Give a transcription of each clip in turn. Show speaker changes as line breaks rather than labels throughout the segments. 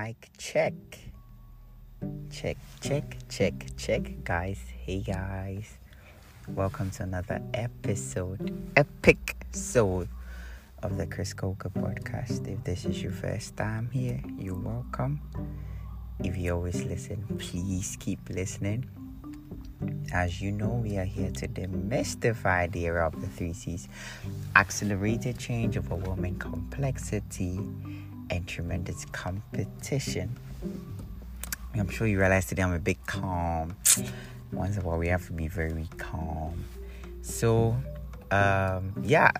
Mic check. Check, check, check, check, guys. Hey, guys. Welcome to another episode, epic episode of the Chris Coker podcast. If this is your first time here, you're welcome. If you always listen, please keep listening. As you know, we are here to demystify the era of the three C's accelerated change woman, complexity, and tremendous competition. I'm sure you realize today I'm a bit calm. Once in a while, we have to be very calm. So, um, yeah,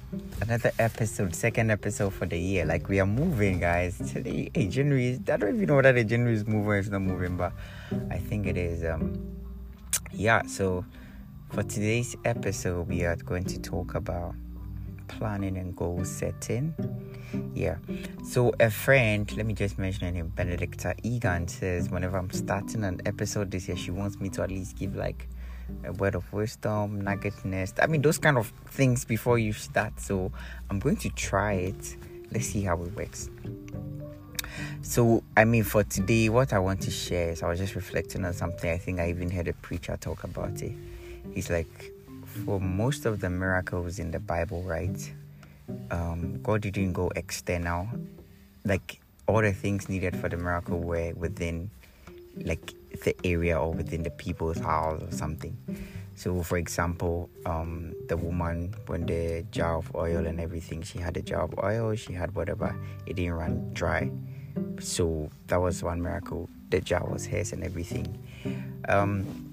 another episode, second episode for the year. Like we are moving, guys. Today, hey, January. Is, I don't even know whether the January is moving or it's not moving, but I think it is. Um, yeah. So, for today's episode, we are going to talk about planning and goal setting. Yeah. So a friend, let me just mention her name, Benedicta Egan says whenever I'm starting an episode this year, she wants me to at least give like a word of wisdom, nuggetness. I mean those kind of things before you start. So I'm going to try it. Let's see how it works. So I mean for today, what I want to share is I was just reflecting on something. I think I even heard a preacher talk about it. He's like, for most of the miracles in the Bible, right? um, God didn't go external. Like all the things needed for the miracle were within like the area or within the people's house or something. So, for example, um, the woman when the jar of oil and everything, she had a jar of oil, she had whatever, it didn't run dry. So that was one miracle. The jar was hers and everything. Um,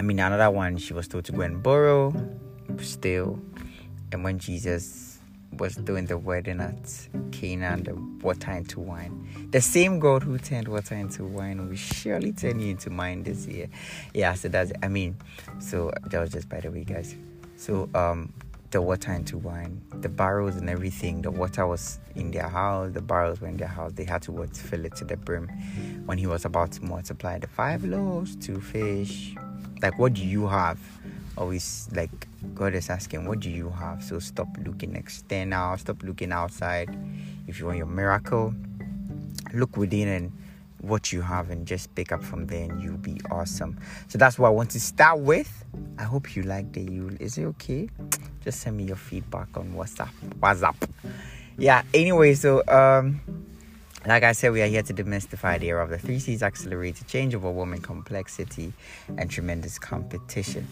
I mean, another one, she was told to go and borrow, still. And when Jesus was doing the wedding at Cana the water into wine. The same God who turned water into wine will surely turn you into wine this year. Yeah, so that's I mean, so that was just by the way, guys. So um the water into wine, the barrels and everything, the water was in their house, the barrels were in their house. They had to what, fill it to the brim. When he was about to multiply the five loaves, two fish, like what do you have? Always like God is asking, What do you have? So stop looking external, stop looking outside. If you want your miracle, look within and what you have and just pick up from there and you'll be awesome. So that's what I want to start with. I hope you like the you is it okay? Just send me your feedback on WhatsApp. WhatsApp. Yeah, anyway, so um like I said, we are here to demystify the era of the three C's accelerated change of a woman complexity and tremendous competition.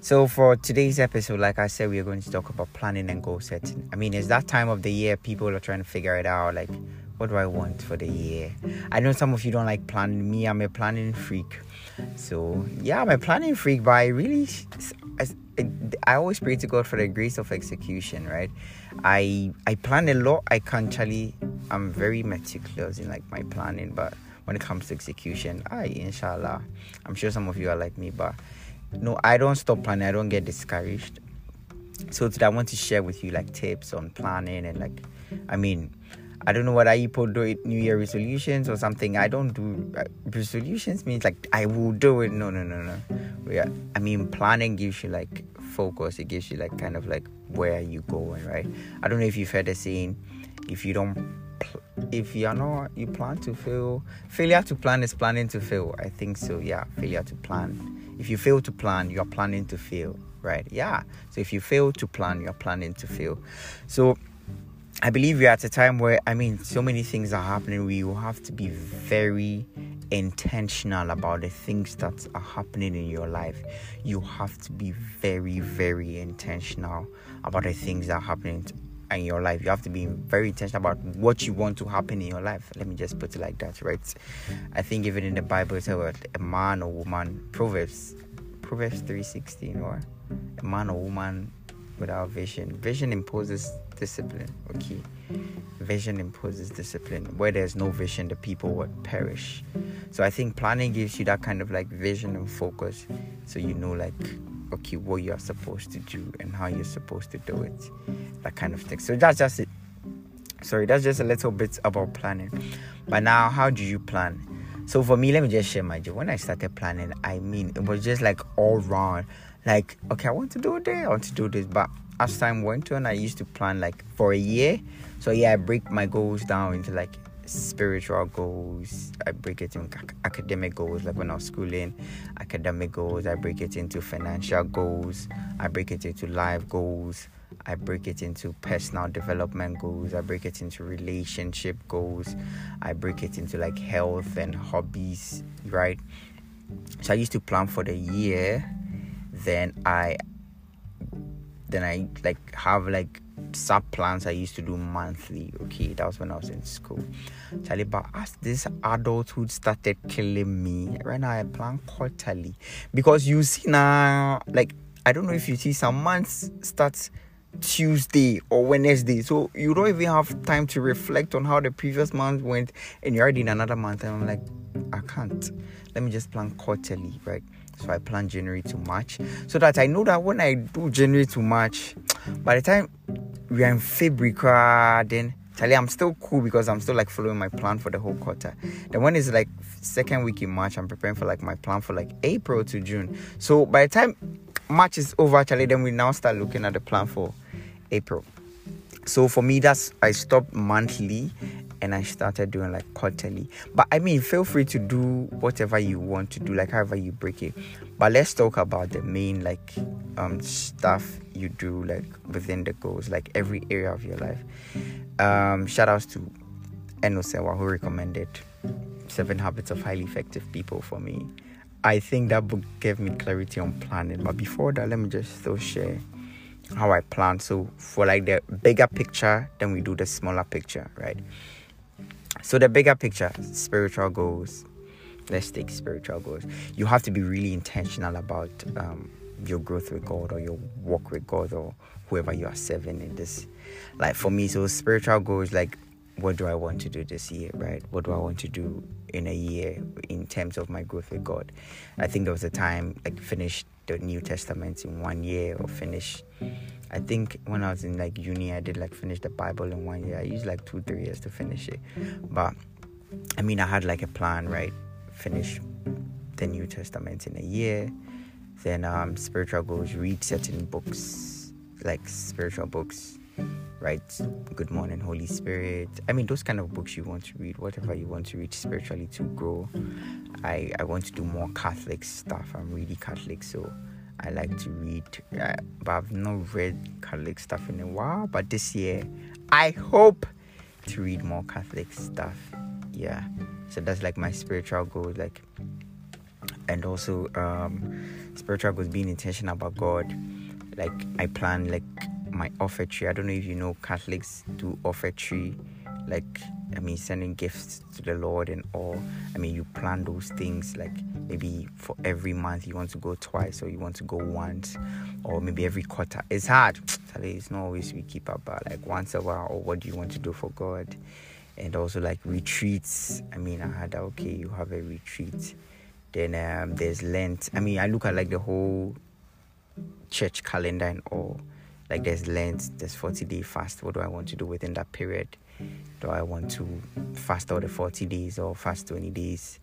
So, for today's episode, like I said, we are going to talk about planning and goal setting. I mean, it's that time of the year people are trying to figure it out like, what do I want for the year? I know some of you don't like planning. Me, I'm a planning freak. So, yeah, I'm a planning freak, but I really, I, I always pray to God for the grace of execution, right? I I plan a lot. I can't actually, I'm very meticulous in like my planning, but when it comes to execution, I, inshallah, I'm sure some of you are like me, but no, I don't stop planning. I don't get discouraged. So today I want to share with you like tips on planning and like, I mean, I don't know what I people do it New Year resolutions or something. I don't do uh, resolutions means like I will do it. No, no, no, no. Yeah, I mean planning gives you like focus. It gives you like kind of like where you going, right? I don't know if you've heard the saying, if you don't, if you're not, you plan to fail. Failure to plan is planning to fail. I think so. Yeah, failure to plan if you fail to plan, you're planning to fail, right? Yeah. So if you fail to plan, you're planning to fail. So I believe we're at a time where, I mean, so many things are happening. We will have to be very intentional about the things that are happening in your life. You have to be very, very intentional about the things that are happening in your life. You have to be very intentional about what you want to happen in your life. Let me just put it like that, right? I think even in the Bible it's about a man or woman, Proverbs, Proverbs three sixteen, or a man or woman without vision. Vision imposes discipline. Okay, vision imposes discipline. Where there's no vision, the people would perish. So I think planning gives you that kind of like vision and focus, so you know like okay what you're supposed to do and how you're supposed to do it that kind of thing. So that's just it. Sorry that's just a little bit about planning. But now how do you plan? So for me let me just share my job when i started planning i mean it was just like all round. Like okay i want to do this i want to do this. But as time went on i used to plan like for a year. So yeah i break my goals down into like spiritual goals. I break it into academic goals, like when I was schooling, academic goals. I break it into financial goals. I break it into life goals. I break it into personal development goals. I break it into relationship goals. I break it into like health and hobbies, right? So I used to plan for the year. Then I then I like have like sub plans I used to do monthly. Okay, that was when I was in school. Charlie, but as this adulthood started killing me, right now I plan quarterly because you see now, like I don't know if you see some months starts Tuesday or Wednesday, so you don't even have time to reflect on how the previous month went, and you're already in another month. And I'm like, I can't. Let me just plan quarterly, right? So I plan January to March so that I know that when I do January to March, by the time we are in February, then Charlie, I'm still cool because I'm still like following my plan for the whole quarter. Then when it's like second week in March, I'm preparing for like my plan for like April to June. So by the time March is over, Charlie, then we now start looking at the plan for April. So for me, that's I stopped monthly and I started doing like quarterly. But I mean, feel free to do whatever you want to do, like however you break it. But let's talk about the main like um stuff you do like within the goals, like every area of your life. Um, shout outs to Enosewa who recommended Seven Habits of Highly Effective People for me. I think that book gave me clarity on planning. But before that, let me just still share how I plan. So for like the bigger picture, then we do the smaller picture, right? So the bigger picture, spiritual goals. Let's take spiritual goals. You have to be really intentional about um, your growth with God or your walk with God or whoever you are serving in this. Like for me, so spiritual goals like what do I want to do this year, right? What do I want to do in a year in terms of my growth with God? I think there was a time like finish the New Testament in one year or finish I think when I was in like uni, I did like finish the Bible in one year. I used like two, three years to finish it. But I mean, I had like a plan, right? Finish the New Testament in a year. Then um, spiritual goals, read certain books, like spiritual books, right? Good Morning, Holy Spirit. I mean, those kind of books you want to read, whatever you want to read spiritually to grow. I, I want to do more Catholic stuff. I'm really Catholic, so I like to read, uh, but I've not read Catholic stuff in a while. But this year, I hope to read more Catholic stuff. Yeah, so that's like my spiritual goal, like, and also um, spiritual goals being intentional about God. Like I plan like my offertory. I don't know if you know Catholics do offertory, like I mean sending gifts to the Lord and all. I mean you plan those things like maybe for every month you want to go twice or you want to go once or maybe every quarter. It's hard. It's not always we keep up, but like once a while or what do you want to do for God? And also like retreats. I mean, I had okay, you have a retreat. Then um, there's Lent. I mean, I look at like the whole church calendar and all. Like there's Lent, there's 40 day fast. What do I want to do within that period? Do I want to fast all the 40 days or fast 20 days?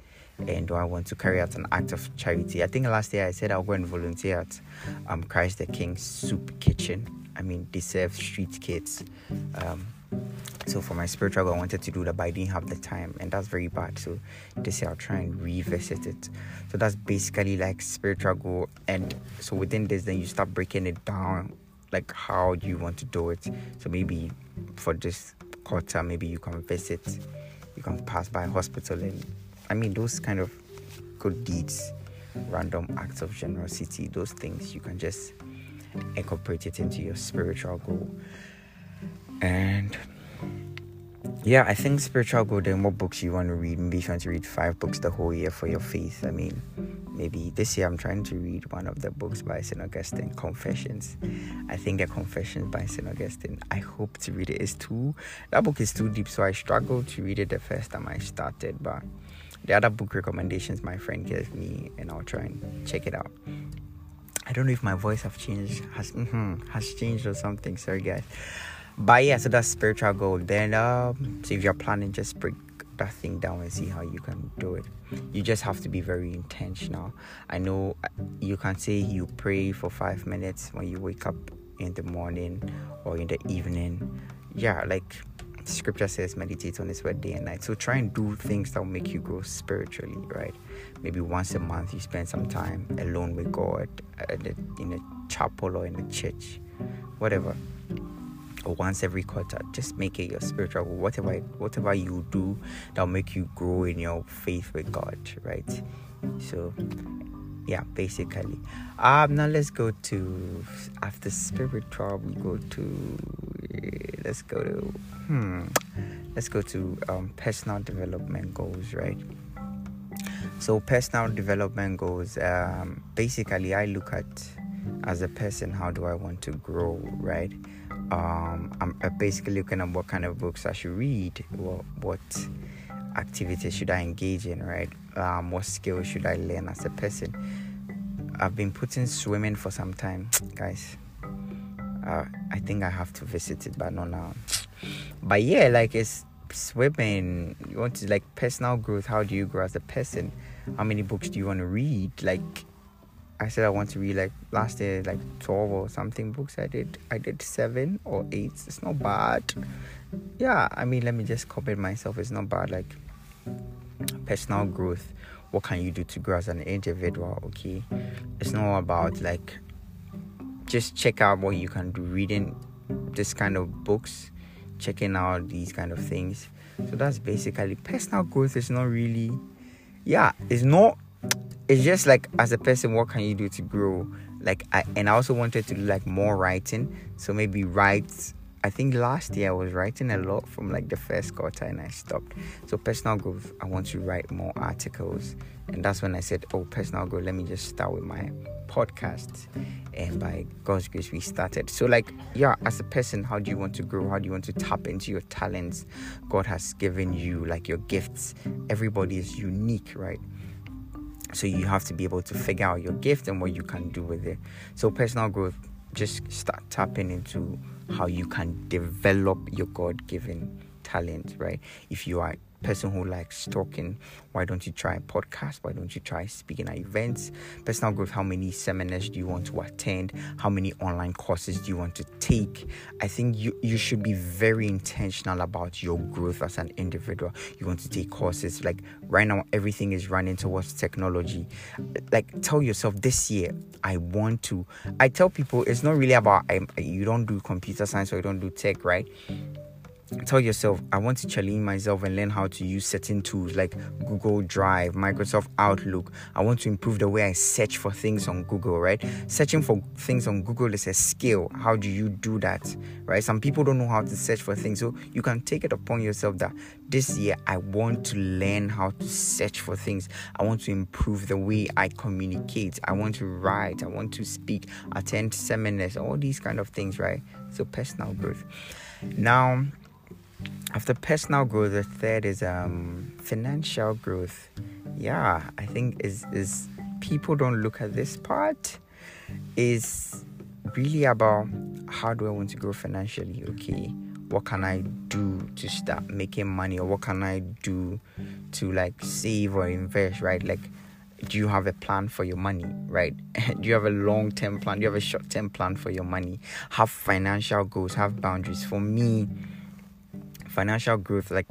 and do I want to carry out an act of charity? I think last year I said I'll go and volunteer at um, Christ the King Soup Kitchen. I mean, they serve street kids. Um, so for my spiritual goal, I wanted to do that, but I didn't have the time, and that's very bad. So this year I'll try and revisit it. So that's basically like spiritual goal, and so within this, then you start breaking it down, like how you want to do it. So maybe for this quarter, maybe you can visit, you can pass by hospital and I mean, those kind of good deeds, random acts of generosity, those things you can just incorporate it into your spiritual goal. And yeah, I think spiritual goal. Then, what books you want to read? Maybe you want to read five books the whole year for your faith. I mean, maybe this year I'm trying to read one of the books by St. Augustine, Confessions. I think the Confessions by St. Augustine. I hope to read it. It's too that book is too deep, so I struggled to read it the first time I started, but the other book recommendations my friend gave me, and I'll try and check it out. I don't know if my voice have changed has mm-hmm, has changed or something. Sorry guys. But yeah, so that's spiritual goal. Then um, so if you're planning, just break that thing down and see how you can do it. You just have to be very intentional. I know uh, you can say you pray for five minutes when you wake up in the morning or in the evening. Yeah, like scripture says meditate on his word day and night so try and do things that will make you grow spiritually right maybe once a month you spend some time alone with god in a chapel or in a church whatever or once every quarter just make it your spiritual whatever whatever you do that'll make you grow in your faith with god right? So yeah basically. Um now let's go to after spiritual we go to let's go to hmm let's go to um, personal development goals right? So personal development goals um, basically i look at as a person how do i want to grow right um, i'm basically looking at what kind of books i should read what what activities should i engage in right um, what skills should i learn as a person i've been putting swimming for some time guys uh, I think I have to visit it, but not now. But yeah, like it's swimming. You want to like personal growth. How do you grow as a person? How many books do you want to read? Like I said, I want to read like last year, like twelve or something books. I did. I did seven or eight. It's not bad. Yeah, I mean, let me just comment myself. It's not bad. Like personal growth. What can you do to grow as an individual? Okay, it's not about like just check out what you can do reading this kind of books checking out these kind of things so that's basically personal growth is not really yeah it's not it's just like as a person what can you do to grow like I, and i also wanted to do like more writing so maybe write I think last year I was writing a lot from like the first quarter and I stopped. So personal growth, I want to write more articles. And that's when I said, Oh, personal growth, let me just start with my podcast. And by God's grace, we started. So, like, yeah, as a person, how do you want to grow? How do you want to tap into your talents God has given you, like your gifts? Everybody is unique, right? So you have to be able to figure out your gift and what you can do with it. So personal growth, just start tapping into how you can develop your God given talent, right? If you are a person who likes talking, why don't you try a podcast? Why don't you try speaking at events? Personal growth, how many seminars do you want to attend? How many online courses do you want to take? I think you, you should be very intentional about your growth as an individual. You want to take courses. Like right now, everything is running towards technology. Like tell yourself this year, I want to. I tell people it's not really about I, you don't do computer science or you don't do tech, right? Tell yourself i want to challenge myself and learn how to use certain tools like google drive microsoft outlook. I want to improve the way i search for things on google right? Searching for things on google is a skill. How do you do that right? Some people don't know how to search for things so you can take it upon yourself that this year i want to learn how to search for things. I want to improve the way i communicate. I want to write. I want to speak attend seminars all these kind of things right? So personal growth. Now after personal growth the third is um financial growth. Yeah i think is is people don't look at this part. Is really about how do i want to grow financially? Okay what can i do to start making money? Or what can i do to like save or invest right? Like do you have a plan for your money right? Do you have a long term plan? Do you have a short term plan for your money? Have financial goals have boundaries. For me financial growth like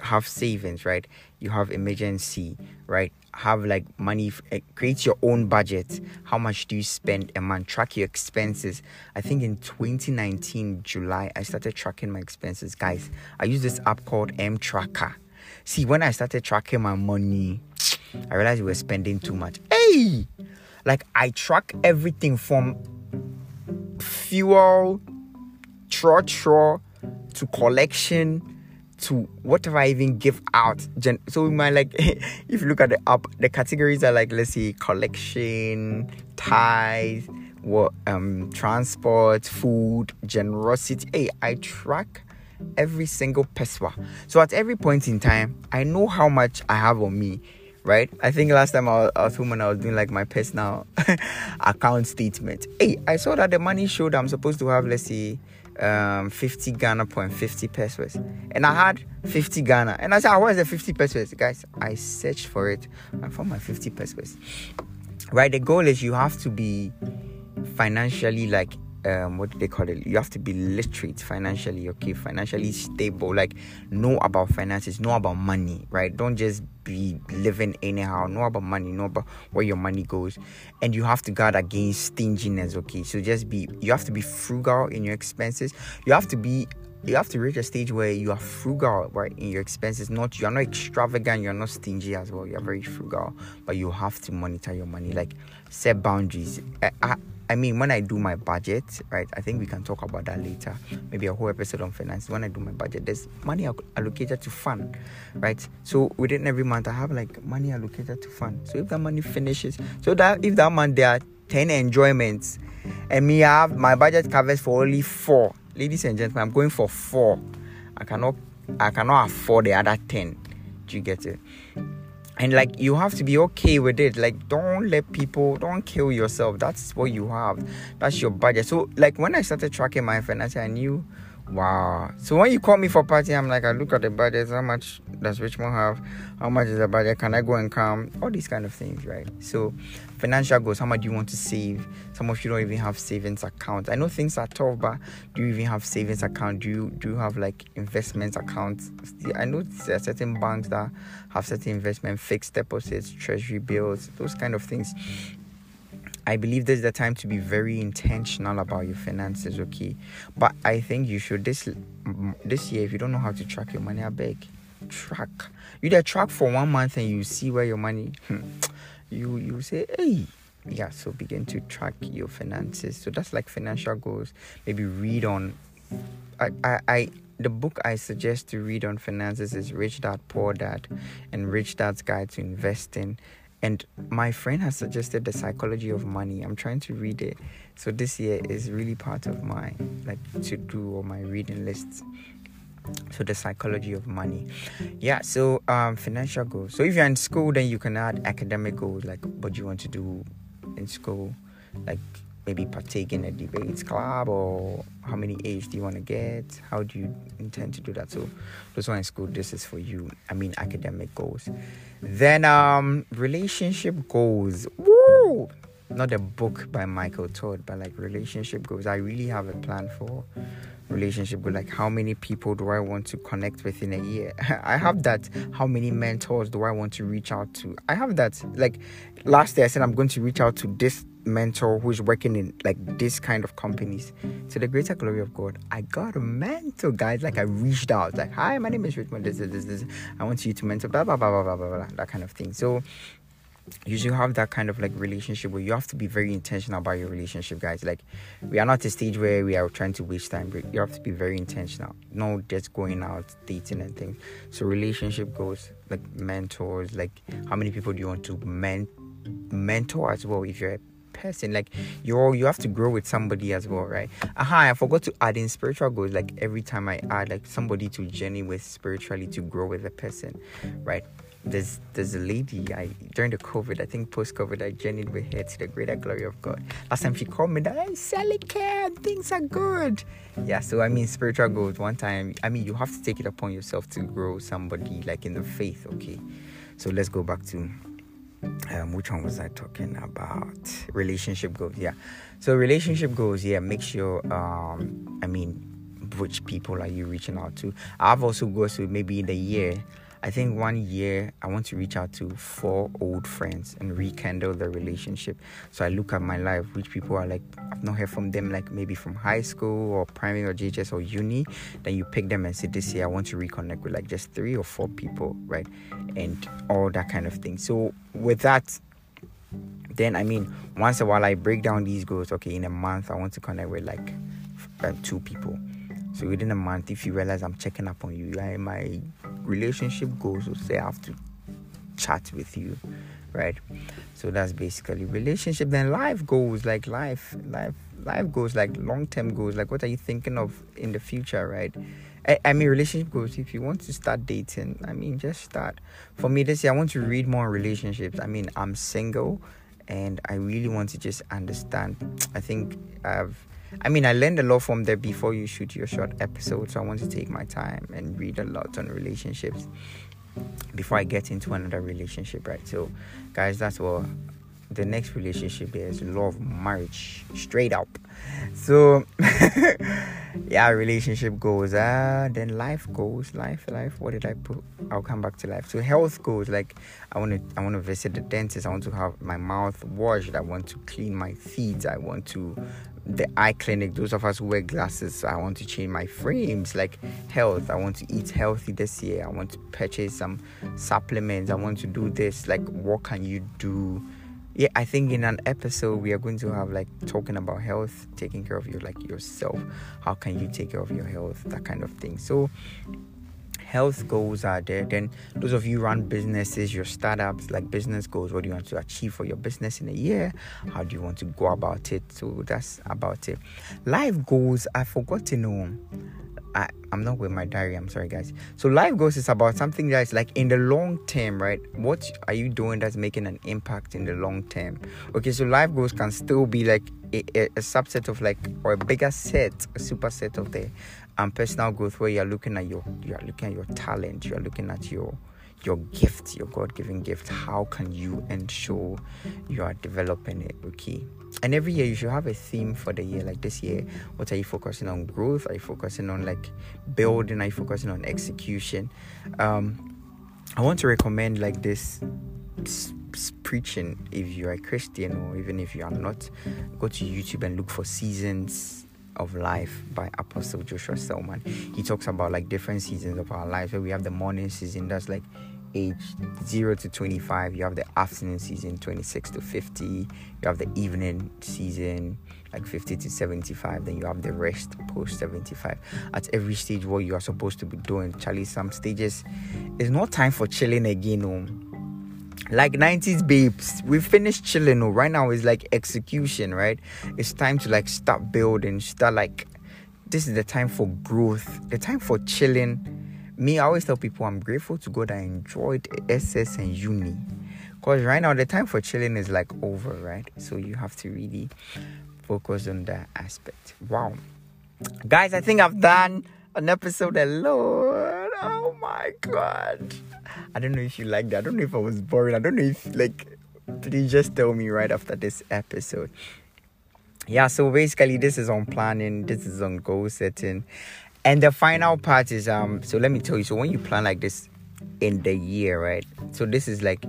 have savings right? You have emergency right? Have like money uh, create your own budget. How much do you spend a month? Track your expenses. I think in 2019 july i started tracking my expenses. Guys i use this app called m tracker. See when i started tracking my money i realized we were spending too much. Hey! Like i track everything from fuel trotro to collection to whatever I even give out. So we might like, if you look at the app, the categories are like, let's see, collection, tithe, what um transport, food, generosity. Hey, I track every single pesewa. So at every point in time, I know how much I have on me. Right, I think last time I was, I was home and I was doing like my personal account statement. Hey, I saw that the money showed I'm supposed to have, let's see, um, 50 Ghana point 50 pesos. And I had 50 Ghana. And I said, oh, where's the 50 pesos? Guys, I searched for it. I found my 50 pesos. Right? The goal is you have to be financially like um what do they call it? You have to be literate financially okay? Financially stable like know about finances know about money right? Don't just be living anyhow. Know about money know about where your money goes. And you have to guard against stinginess okay? So just be you have to be frugal in your expenses. You have to be you have to reach a stage where you are frugal right in your expenses. Not you're not extravagant you're not stingy as well. You're very frugal but you have to monitor your money. Like set boundaries. I, I, I mean when i do my budget right i think we can talk about that later maybe a whole episode on finance when i do my budget there's money allocated to fun right so within every month i have like money allocated to fun so if that money finishes so that if that month there are 10 enjoyments and me have my budget covers for only four ladies and gentlemen, I'm going for four. I cannot I cannot afford the other ten. Do you get it? And like you have to be okay with it. Like don't let people don't kill yourself. That's what you have. That's your budget. So like when I started tracking my finances, I knew Wow. So when you call me for party, I'm like, I look at the budget, how much does Richmond have? How much is the budget? Can I go and come? All these kind of things, right? So financial goals, how much do you want to save? Some of you don't even have savings accounts. I know things are tough, but do you even have savings account? Do you do you have like investment accounts? I know there are certain banks that have certain investment, fixed deposits, treasury bills, those kind of things. I believe this is the time to be very intentional about your finances, okay? But I think you should this this year if you don't know how to track your money, I beg track. You there track for one month and you see where your money hmm, you you say, hey, yeah, so begin to track your finances. So that's like financial goals. Maybe read on. I I, I the book I suggest to read on finances is Rich Dad Poor Dad and Rich Dad's Guide to Investing. And my friend has suggested the psychology of money. I'm trying to read it. So this year is really part of my like to do or my reading lists so the psychology of money. Yeah so um financial goals. So if you're in school then you can add academic goals like what you want to do in school. Like maybe partake in a debates club or how many A's do you want to get? How do you intend to do that? So those are in school this is for you. I mean academic goals. Then um relationship goals. Woo! Not a book by michael todd but like relationship goals. I really have a plan for relationship goals. Like how many people do i want to connect with in a year? I have that. How many mentors do i want to reach out to? I have that. Like last year i said i'm going to reach out to this mentor who's working in like this kind of companies. To the greater glory of god i got a mentor guys. Like i reached out. Like hi my name is richmond. This is this, this. I want you to mentor blah blah blah blah blah blah, blah that kind of thing. So you should have that kind of like relationship where you have to be very intentional about your relationship guys like we are not a stage where we are trying to waste time but you have to be very intentional not just going out dating and things so relationship goes like mentors like how many people do you want to men- mentor as well if you're a person. Like you're you have to grow with somebody as well, right? Aha, I forgot to add in spiritual goals. Like every time I add like somebody to journey with spiritually to grow with a person, right? There's there's a lady I during the COVID, I think post COVID, I journeyed with her to the greater glory of God. Last time she called me that I'm care, things are good. Yeah, so I mean spiritual growth One time, I mean you have to take it upon yourself to grow somebody like in the faith. Okay, so let's go back to um, which one was I talking about? Relationship goals, yeah. So relationship goals, yeah. Make sure, um, I mean, which people are you reaching out to? I've also goes to maybe in the year I think one year I want to reach out to four old friends and rekindle the relationship. So I look at my life, which people are like, I've not heard from them, like maybe from high school or primary or JHS or uni. Then you pick them and say, This year I want to reconnect with like just three or four people, right? And all that kind of thing. So with that, then I mean, once a while I break down these goals. Okay, in a month I want to connect with like uh, two people. So within a month, if you realize I'm checking up on you, my relationship goals will say I have to chat with you, right? So that's basically relationship. Then life goals, like life, life, life goals, like long term goals. Like what are you thinking of in the future, right? I, I mean, relationship goals. If you want to start dating, I mean, just start. For me, this year I want to read more on relationships. I mean, I'm single, and I really want to just understand. I think I've I mean, I learned a lot from there before you shoot your short episode, so I want to take my time and read a lot on relationships before I get into another relationship, right? So, guys, that's what the next relationship is love marriage straight up so yeah relationship goals uh then life goes. life life what did i put i'll come back to life so health goes. like i want to i want to visit the dentist i want to have my mouth washed i want to clean my feet i want to the eye clinic those of us who wear glasses i want to change my frames like health. I want to eat healthy this year. I want to purchase some supplements. I want to do this. Like what can you do? Yeah i think in an episode we are going to have like talking about health taking care of you like yourself. How can you take care of your health? That kind of thing. So health goals are there then those of you run businesses your startups like business goals what do you want to achieve for your business in a year how do you want to go about it so that's about it life goals i forgot to oh. know I, I'm not with my diary. I'm sorry, guys. So life goals is about something that's like in the long term, right? What are you doing that's making an impact in the long term? Okay, so life goals can still be like a, a, a subset of like or a bigger set, a superset of the um, personal growth where you're looking at your you're looking at your talent, you're looking at your your gift, your God-given gift. How can you ensure you are developing it? Okay. And every year you should have a theme for the year like this year what are you focusing on? Growth? Are you focusing on like building? Are you focusing on execution? Um i want to recommend like this preaching if you're a christian or even if you are not. Go to youtube and look for seasons of life by apostle joshua selman. He talks about like different seasons of our lives. Where we have the morning season that's like age 0 to 25 you have the afternoon season 26 to 50 you have the evening season like 50 to 75 then you have the rest post 75 at every stage what you are supposed to be doing. Charlie some stages it's not time for chilling again oh. Like 90s babes we finished chilling oh. right now is like execution right it's time to like start building start like this is the time for growth the time for chilling me, I always tell people I'm grateful to God I enjoyed SS and uni. Because right now, the time for chilling is like over, right? So you have to really focus on that aspect. Wow. Guys, I think I've done an episode alone. Oh my God. I don't know if you like that. I don't know if I was boring. I don't know if, like, please just tell me right after this episode. Yeah, so basically, this is on planning, this is on goal setting, and the final part is um so let me tell you so when you plan like this in the year right so this is like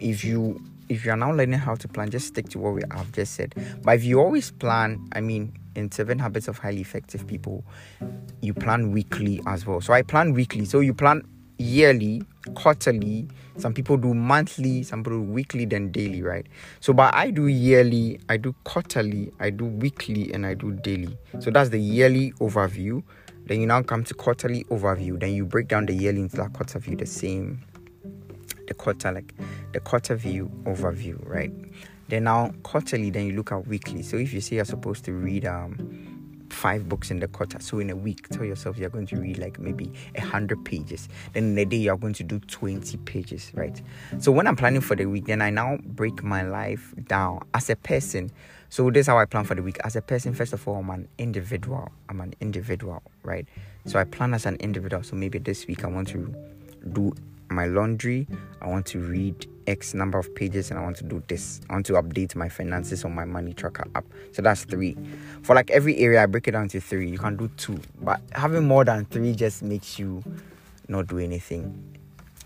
if you if you're now learning how to plan just stick to what we have just said but if you always plan i mean in seven habits of highly effective people you plan weekly as well. So i plan weekly. So you plan yearly quarterly. Some people do monthly some people do weekly then daily right? So but i do yearly i do quarterly i do weekly and i do daily. So that's the yearly overview. Then you now come to quarterly overview. Then you break down the yearly into that quarter view, the same, the quarter like the quarter view overview, right? Then now quarterly, then you look at weekly. So if you say you're supposed to read um five books in the quarter, so in a week, tell yourself you're going to read like maybe a hundred pages. Then in a day you're going to do twenty pages, right? So when I'm planning for the week, then I now break my life down as a person so this is how I plan for the week. As a person, first of all, I'm an individual. I'm an individual, right? So I plan as an individual. So maybe this week I want to do my laundry. I want to read X number of pages and I want to do this. I want to update my finances on my money tracker app. So that's three. For like every area, I break it down to three. You can do two, but having more than three just makes you not do anything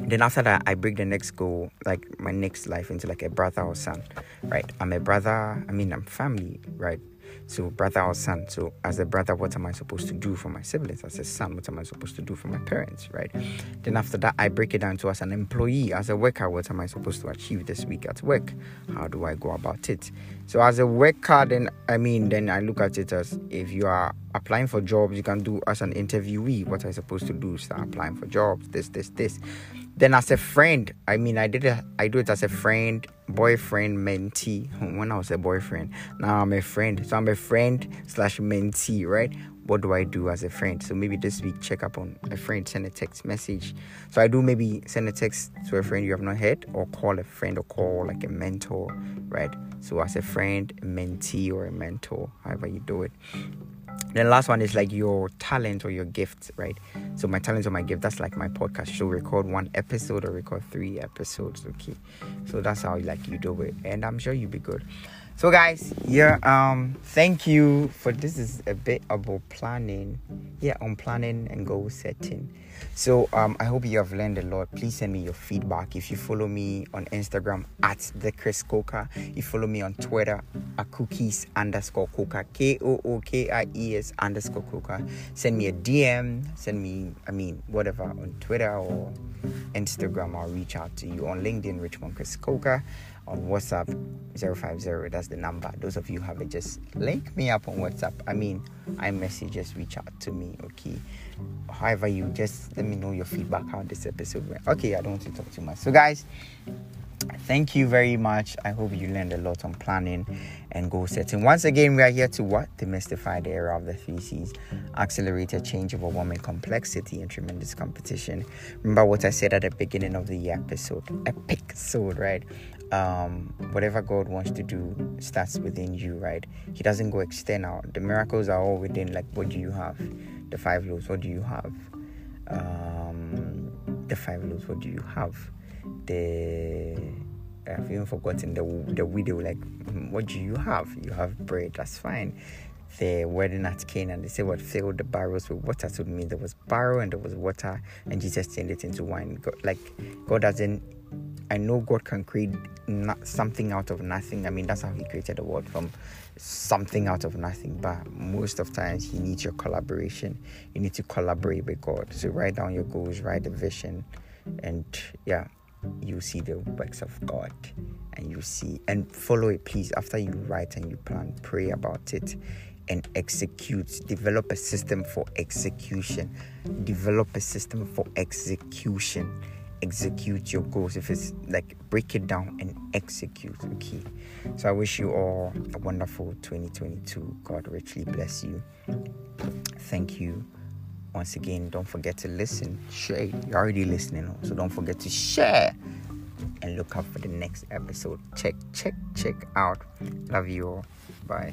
then after that i break the next goal like my next life into like a brother or son right i'm a brother i mean i'm family right so brother or son so as a brother what am i supposed to do for my siblings? As a son what am i supposed to do for my parents right? Then after that i break it down to as an employee as a worker what am i supposed to achieve this week at work? How do i go about it? So as a worker then i mean then i look at it as if you are applying for jobs you can do as an interviewee what am i supposed to do? Start applying for jobs this this this then as a friend, I mean, I did it. I do it as a friend, boyfriend, mentee. Hmm, when I was a boyfriend, now I'm a friend. So I'm a friend slash mentee, right? What do I do as a friend? So maybe this week check up on a friend, send a text message. So I do maybe send a text to a friend you have not heard, or call a friend, or call like a mentor, right? So as a friend, a mentee, or a mentor, however you do it. Then last one is like your talent or your gift, right? So my talent or my gift, that's like my podcast. So record one episode or record three episodes, okay? So that's how like you do it, and I'm sure you'll be good. So guys, yeah, um, thank you for this is a bit about planning, yeah, on planning and goal setting. So um, I hope you have learned a lot. Please send me your feedback. If you follow me on Instagram at the Chris Coker, you follow me on Twitter at cookies underscore coca K O O K I E S underscore coca. Send me a DM. Send me, I mean, whatever on Twitter or Instagram. I'll reach out to you on LinkedIn, Richmond Chris Coker on WhatsApp 050. That's the number. Those of you have it, just link me up on WhatsApp. I mean, I message, just reach out to me, okay? However, you just let me know your feedback how this episode went. Okay, I don't want to talk too much. So, guys, thank you very much. I hope you learned a lot on planning and goal setting. Once again, we are here to what? Demystify the era of the three C's, accelerated change, overwhelming complexity, and tremendous competition. Remember what I said at the beginning of the episode? Epic episode, right? Um, whatever God wants to do starts within you, right? He doesn't go external. The miracles are all within. Like, what do you have? The five loaves. What do you have? Um, the five loaves. What do you have? The I've even forgotten the the widow. Like, what do you have? You have bread. That's fine. The wedding at Cana, they say what filled the barrels with water. So it means there was barrel and there was water, and Jesus turned it into wine. God, like God doesn't I know God can create something out of nothing. I mean, that's how He created the world from something out of nothing. But most of times, He needs your collaboration. You need to collaborate with God. So write down your goals, write the vision, and yeah, you see the works of God, and you see and follow it. Please, after you write and you plan, pray about it and execute. Develop a system for execution. Develop a system for execution execute your goals. If it's like break it down and execute okay? So i wish you all a wonderful 2022 god richly bless you. Thank you once again. Don't forget to listen share. You're already listening so don't forget to share and look out for the next episode. Check check check out. Love you all. Bye.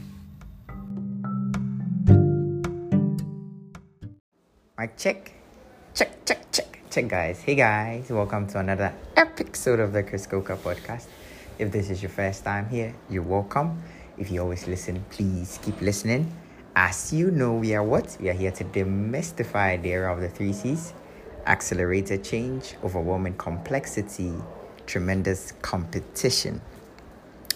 I check check check check Check guys. Hey guys, welcome to another episode of the Chris Coker podcast. If this is your first time here, you're welcome. If you always listen, please keep listening. As you know, we are what? We are here to demystify the era of the three C's accelerated change, overwhelming complexity, tremendous competition.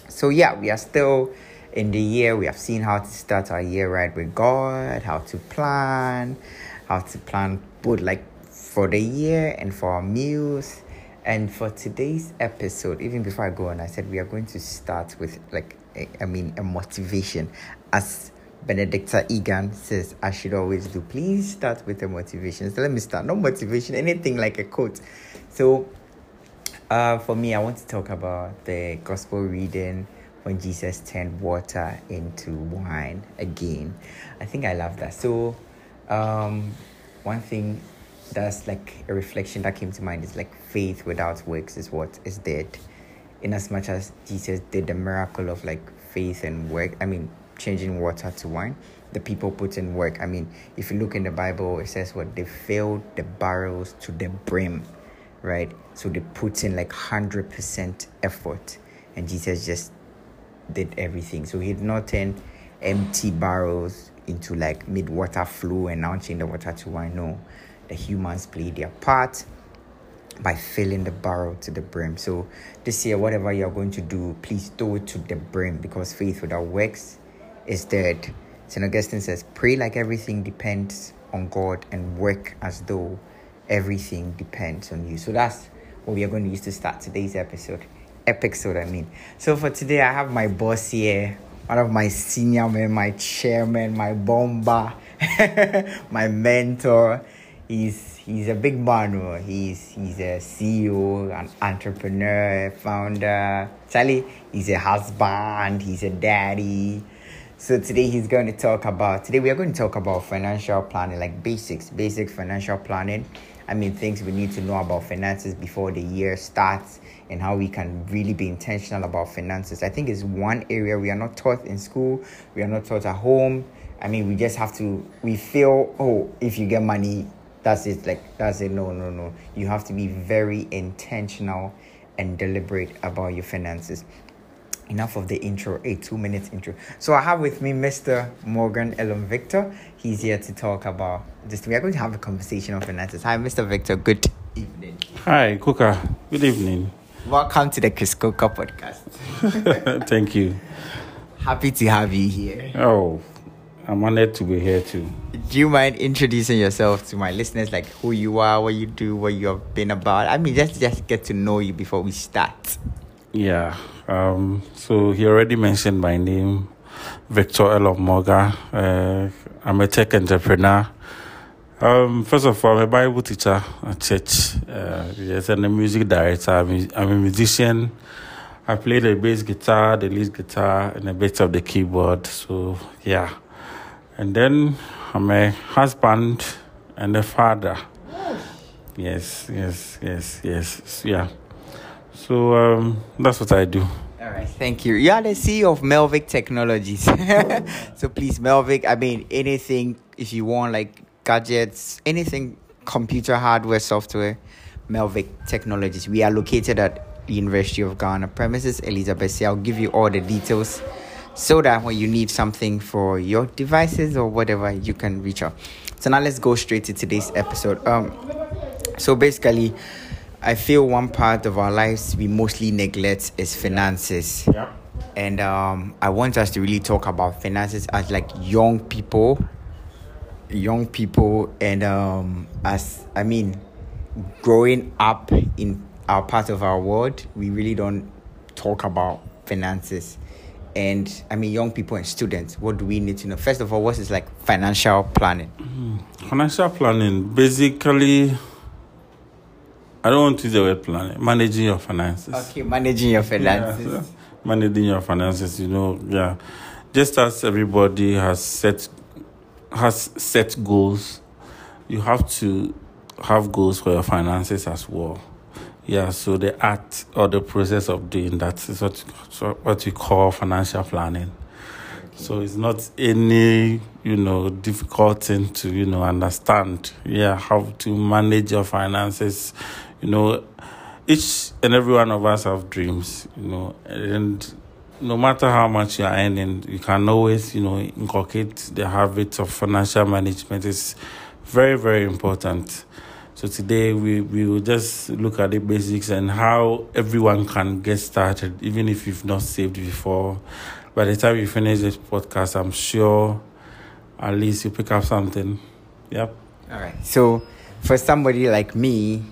So, yeah, we are still in the year. We have seen how to start our year right with God, how to plan, how to plan both like for the year and for our meals. And for today's episode, even before I go on, I said we are going to start with, like, a, I mean, a motivation. As Benedicta Egan says, I should always do. Please start with a motivation. So let me start. No motivation, anything like a quote. So, uh, for me, I want to talk about the gospel reading when Jesus turned water into wine again. I think I love that. So, um, one thing that's like a reflection that came to mind. Is like faith without works is what is dead. In as much as jesus did the miracle of like faith and work i mean changing water to wine the people put in work. I mean if you look in the bible it says what? They filled the barrels to the brim right? So they put in like 100% effort. And jesus just did everything. So he did not turn empty barrels into like mid water flow and now change the water to wine. No the humans play their part by filling the barrel to the brim. So this year, whatever you're going to do, please do it to the brim because faith without works is dead. St. Augustine says, pray like everything depends on God and work as though everything depends on you. So that's what we are going to use to start today's episode. Episode, I mean. So for today, I have my boss here, one of my senior men, my chairman, my bomber, my mentor he's he's a big man. He's he's a CEO, an entrepreneur, founder. Charlie, he's a husband. He's a daddy. So today he's going to talk about. Today we are going to talk about financial planning, like basics, basic financial planning. I mean things we need to know about finances before the year starts and how we can really be intentional about finances. I think it's one area we are not taught in school. We are not taught at home I mean, we just have to. We feel, oh, if you get money, that's it. Like that's it. No, no, no. You have to be very intentional and deliberate about your finances. Enough of the intro, a two minutes intro. So I have with me Mr. Morgan Elon Victor. He's here to talk about this. We are going to have a conversation on finances. Hi, Mr. Victor. Good evening.
Hi, Kuka. Good evening.
Welcome to the Chris Coca podcast.
Thank you.
Happy to have you here.
Oh, I'm honored to be here too.
Do you mind introducing yourself to my listeners, like who you are, what you do, what you have been about? I mean, just just get to know you before we start.
Yeah. Um, so he already mentioned my name, Victor Elon Morgan. Uh, I'm a tech entrepreneur. Um, first of all, I'm a Bible teacher at church. Uh, yes, and a music director. I'm, I'm a musician. I play the bass guitar, the lead guitar, and a bit of the keyboard. So yeah, and then I'm a husband and a father. Yes, yes, yes, yes. Yeah. So um, that's what I do.
All right, thank you. You are the CEO of Melvic Technologies. so please, Melvic, I mean, anything, if you want like gadgets, anything, computer hardware, software, Melvic Technologies. We are located at University of Ghana premises, Elizabeth. I'll give you all the details so that when you need something for your devices or whatever, you can reach out. So now let's go straight to today's episode. Um, so basically, I feel one part of our lives we mostly neglect is finances.
Yeah.
And um, I want us to really talk about finances as like young people, young people, and um, as I mean, growing up in our part of our world, we really don't talk about finances. And I mean, young people and students, what do we need to know? First of all, what is like financial planning? Mm-hmm.
Financial planning, basically, I don't want to use the word planning, managing your finances.
Okay, managing your finances.
Yeah, managing your finances, you know, yeah. Just as everybody has set has set goals, you have to have goals for your finances as well. Yeah, so the art or the process of doing that is what what we call financial planning. So it's not any you know difficult thing to you know understand. Yeah, how to manage your finances. You know, each and every one of us have dreams. You know, and no matter how much you are earning, you can always you know inculcate the habit of financial management. It's very very important. So today we, we will just look at the basics and how everyone can get started, even if you've not saved before. By the time you finish this podcast, I'm sure at least you pick up something. Yep.
All right. So for somebody like me,